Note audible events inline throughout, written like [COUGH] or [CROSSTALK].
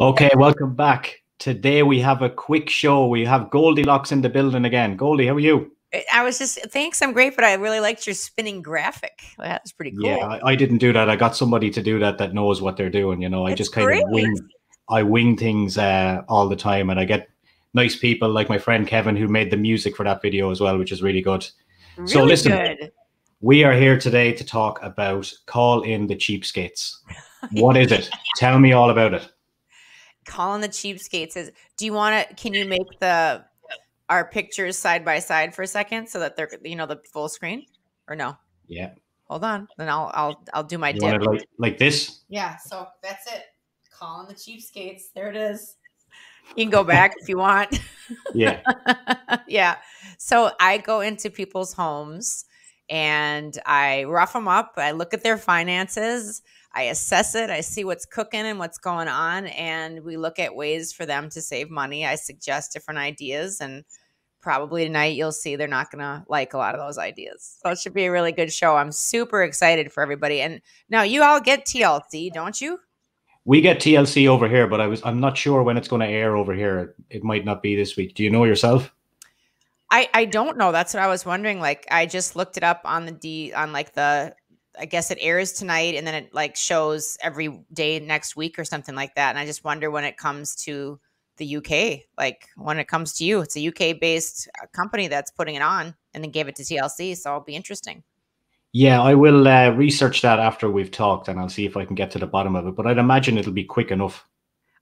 Okay, welcome back. Today we have a quick show. We have Goldilocks in the building again. Goldie, how are you? I was just thanks. I'm great, but I really liked your spinning graphic. That was pretty cool. Yeah, I, I didn't do that. I got somebody to do that that knows what they're doing. You know, I It's just kind great. of wing. I wing things uh, all the time, and I get nice people like my friend Kevin who made the music for that video as well, which is really good. really so listen, good. We are here today to talk about calling the cheapskates. What is it? [LAUGHS] Tell me all about it. Calling the cheapskates is. Do you want to? Can you make the our pictures side by side for a second so that they're you know the full screen or no? Yeah, Hold on, then I'll I'll I'll do my you dip. want it like like this? Yeah, so that's it. Calling the cheapskates. There it is. You can go back if you want. [LAUGHS] Yeah. [LAUGHS] yeah. So I go into people's homes and I rough them up. I look at their finances. I assess it. I see what's cooking and what's going on. And we look at ways for them to save money. I suggest different ideas. And probably tonight you'll see they're not going to like a lot of those ideas. So it should be a really good show. I'm super excited for everybody. And now you all get TLC, don't you? We get TLC over here, but I was I'm not sure when it's going to air over here. It might not be this week. Do you know yourself? I I don't know. That's what I was wondering. Like I just looked it up on the D on like the I guess it airs tonight and then it like shows every day next week or something like that. And I just wonder when it comes to the UK, like when it comes to you, it's a UK based company that's putting it on and then gave it to TLC. So it'll be interesting. Yeah, I will uh, research that after we've talked, and I'll see if I can get to the bottom of it. But I'd imagine it'll be quick enough.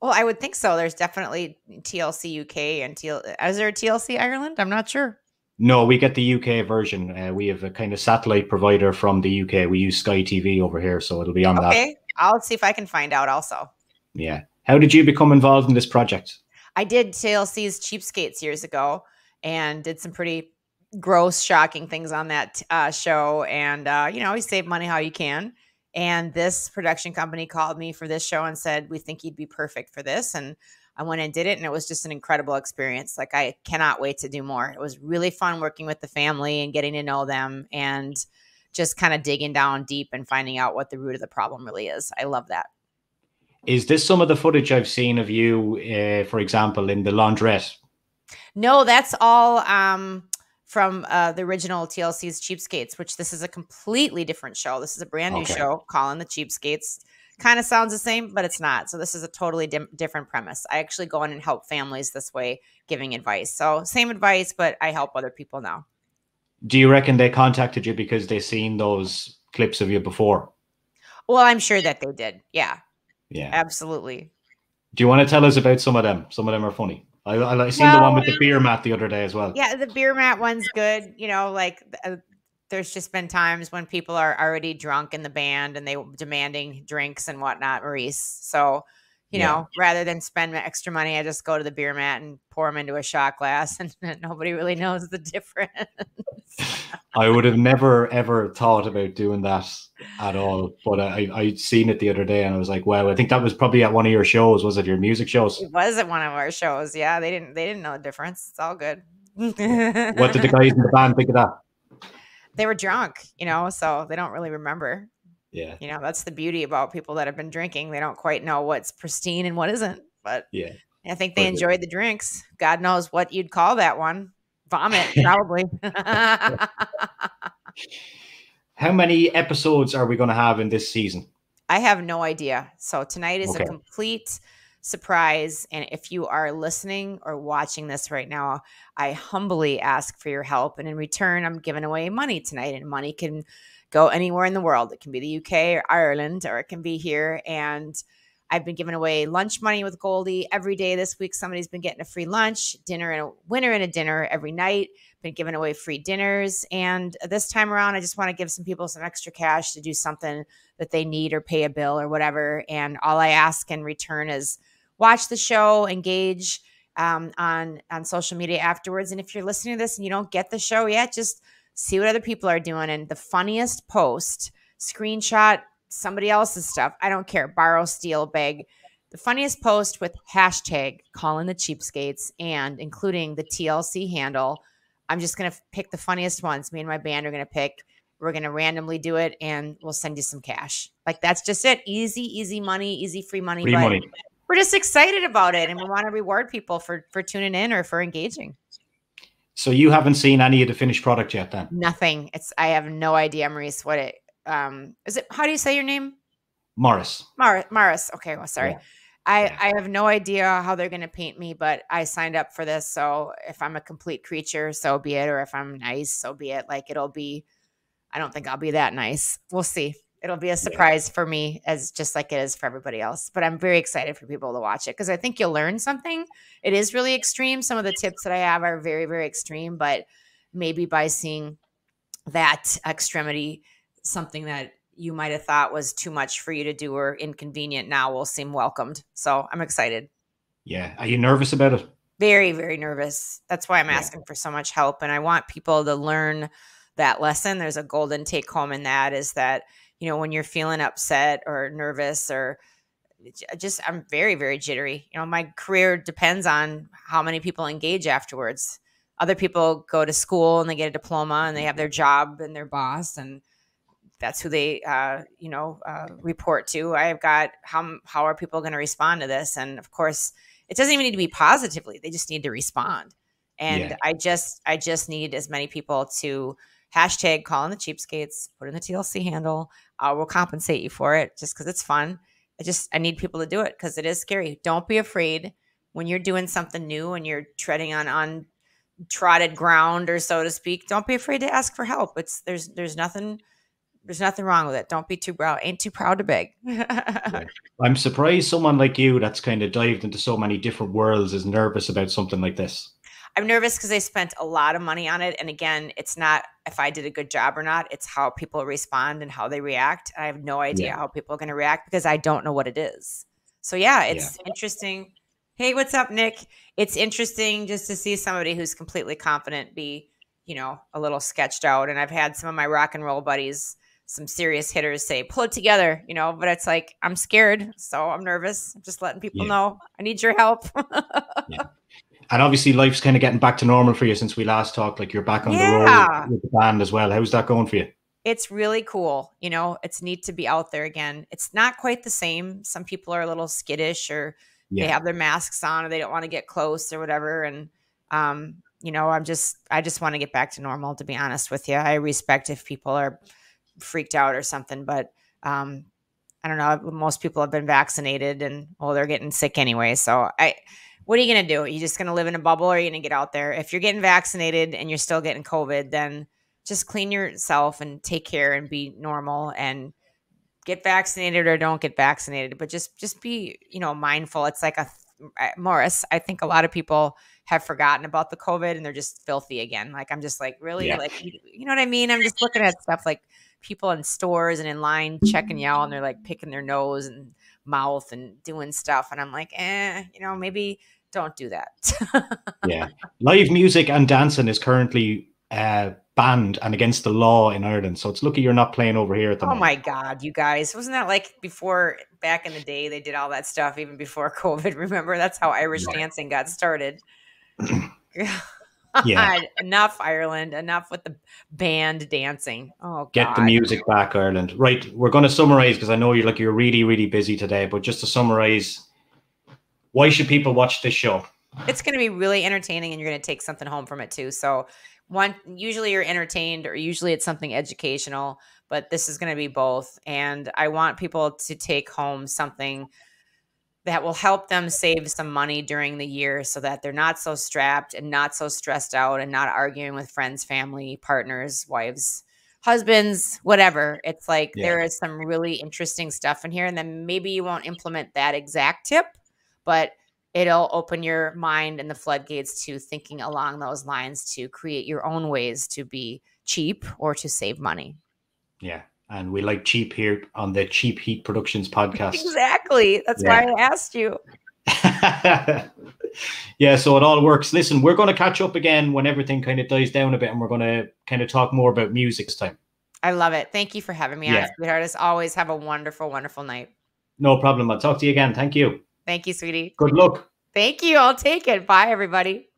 Well, I would think so. There's definitely TLC UK and TL. Is there a TLC Ireland? I'm not sure. No, we get the UK version. Uh, we have a kind of satellite provider from the UK. We use Sky TV over here, so it'll be on that. Okay, I'll see if I can find out. Also, Yeah. How did you become involved in this project? I did TLC's Cheapskates years ago and did some pretty gross, shocking things on that uh, show. And, uh, you know, you save money how you can. And this production company called me for this show and said, We think you'd be perfect for this. And I went and did it. And it was just an incredible experience. Like, I cannot wait to do more. It was really fun working with the family and getting to know them and just kind of digging down deep and finding out what the root of the problem really is. I love that. Is this some of the footage I've seen of you, uh, for example, in the laundrette? No, that's all um, from uh, the original TLC's Cheapskates, which this is a completely different show. This is a brand new Okay. show, Calling the Cheapskates. Kind of sounds the same, but it's not. So this is a totally dim- different premise. I actually go in and help families this way, giving advice. So same advice, but I help other people now. Do you reckon they contacted you because they seen those clips of you before? Well, I'm sure that they did. Yeah, Yeah. absolutely. Do you want to tell us about some of them? Some of them are funny. I, I, seen the one with the beer mat the other day as well. Yeah, the beer mat one's good. You know, like uh, there's just been times when people are already drunk in the band and they demanding drinks and whatnot, Maurice. So, you Yeah. know, rather than spend extra money, I just go to the beer mat and pour them into a shot glass, [LAUGHS] and nobody really knows the difference. [LAUGHS] I would have never ever thought about doing that at all. But I I seen it the other day and I was like, wow, I think that was probably at one of your shows. Was it your music shows? it was at one of our shows. Yeah, they didn't they didn't know the difference. It's all good. What did the guys in the band think of that? They were drunk, you know, so they don't really remember. Yeah, You know, that's the beauty about people that have been drinking. They don't quite know what's pristine and what isn't. But yeah. I think they Perfect. enjoyed the drinks. God knows what you'd call that one. Vomit, [LAUGHS] probably. [LAUGHS] How many episodes are we going to have in this season? I have no idea. So tonight is Okay. a complete surprise. And if you are listening or watching this right now, I humbly ask for your help. And in return, I'm giving away money tonight. And money can go anywhere in the world. It can be the UK or Ireland, or it can be here. And I've been giving away lunch money with Goldie every day this week. Somebody's been getting a free lunch, dinner, and a winner and a dinner every night. Been giving away free dinners. And this time around, I just want to give some people some extra cash to do something that they need or pay a bill or whatever. And all I ask in return is watch the show, engage um, on on social media afterwards. And if you're listening to this and you don't get the show yet, just see what other people are doing. And the funniest post, screenshot somebody else's stuff. I don't care. Borrow, steal, beg. The funniest post with hashtag calling the cheapskates and including the TLC handle. I'm just gonna pick the funniest ones. Me and my band are gonna pick. We're gonna randomly do it, and we'll send you some cash. Like that's just it. Easy, easy money, easy free money. Free money. We're just excited about it and we want to reward people for for tuning in or for engaging. So you haven't seen any of the finished product yet then? Nothing. It's I have no idea, Maurice, what it um is it how do you say your name? Morris. Mar- Morris. Okay, well sorry. Yeah. I. I have no idea how they're going to paint me, but I signed up for this. So if I'm a complete creature, so be it. Or if I'm nice, so be it. Like it'll be, I don't think I'll be that nice. We'll see. It'll be a surprise for me, as just like it is for everybody else. But I'm very excited for people to watch it because I think you'll learn something. It is really extreme. Some of the tips that I have are very, very extreme, but maybe by seeing that extremity, something that you might have thought was too much for you to do or inconvenient now will seem welcomed. So I'm excited. Yeah. Are you nervous about it? Very, very nervous. That's why I'm Yeah. asking for so much help. And I want people to learn that lesson. There's a golden take home in that is that, you know, when you're feeling upset or nervous or just, I'm very, very jittery. You know, my career depends on how many people engage afterwards. Other people go to school and they get a diploma and they have their job and their boss and that's who they uh, you know uh, report to i've got how how are people going to respond to this and of course it doesn't even need to be positively they just need to respond and Yeah. i just i just need as many people to hashtag calling the cheapskates put in the tlc handle. Uh, I will compensate you for it just because it's fun. I just i need people to do it because it is scary. Don't be afraid when you're doing something new and you're treading on on trotted ground or so to speak don't be afraid to ask for help. It's there's there's nothing there's nothing wrong with it. Don't be too proud ain't too proud to beg. [LAUGHS] I'm surprised someone like you that's kind of dived into so many different worlds is nervous about something like this. I'm nervous because i spent a lot of money on it and again it's not if i did a good job or not it's how people respond and how they react i have no idea Yeah. how people are going to react because i don't know what it is. So yeah it's interesting. Hey what's up nick? It's interesting just to see somebody who's completely confident be you know a little sketched out and i've had some of my rock and roll buddies some serious hitters say pull it together you know but it's like i'm scared so i'm nervous. I'm just letting people Yeah. know i need your help And obviously, life's kind of getting back to normal for you since we last talked. Like you're back on Yeah. the road with the band as well. How's that going for you? it's really cool. You know, it's neat to be out there again. It's not quite the same. Some people are a little skittish or they have their masks on or they don't want to get close or whatever. And um, you know, I'm just I just want to get back to normal to be honest with you. I respect if people are freaked out or something, but um I don't know. Most people have been vaccinated and well, they're getting sick anyway. So I what are you gonna do? Are you just gonna live in a bubble or are you gonna get out there? If you're getting vaccinated and you're still getting COVID, then just clean yourself and take care and be normal and get vaccinated or don't get vaccinated but just just be you know mindful it's like a morris i think a lot of people have forgotten about the covid and they're just filthy again like i'm just like really Yeah. like you, you know what i mean i'm just looking at stuff like people in stores and in line checking you out and they're like picking their nose and mouth and doing stuff and i'm like eh you know maybe don't do that yeah. [LAUGHS] Live music and dancing is currently uh, banned and against the law in Ireland. So it's lucky you're not playing over here at the Oh moment. my God, you guys. Wasn't that like before back in the day they did all that stuff even before [LAUGHS] COVID? Remember? That's how Irish dancing got started. [CLEARS THROAT] Yeah. [LAUGHS] enough Ireland, enough with the band dancing. Oh Get God. the music back, Ireland. Right. We're going to summarize because I know you're like you're really, really busy today. But just to summarize, why should people watch this show? It's going to be really entertaining and you're going to take something home from it too. So one usually you're entertained or usually it's something educational, but this is going to be both and I want people to take home something that will help them save some money during the year so that they're not so strapped and not so stressed out and not arguing with friends, family, partners, wives, husbands, whatever. It's like Yeah. there is some really interesting stuff in here. And then maybe you won't implement that exact tip, but it'll open your mind and the floodgates to thinking along those lines to create your own ways to be cheap or to save money. Yeah. And we like cheap here on the Cheap Heat Productions podcast. Exactly. That's why I asked you. [LAUGHS] yeah, so it all works. Listen, we're going to catch up again when everything kind of dies down a bit and we're going to kind of talk more about music this time. I love it. Thank you for having me Yeah. on, sweetheart. As always, have a wonderful, wonderful night. No problem. I'll talk to you again. Thank you. Thank you, sweetie. Good luck. Thank you. I'll take it. Bye, everybody.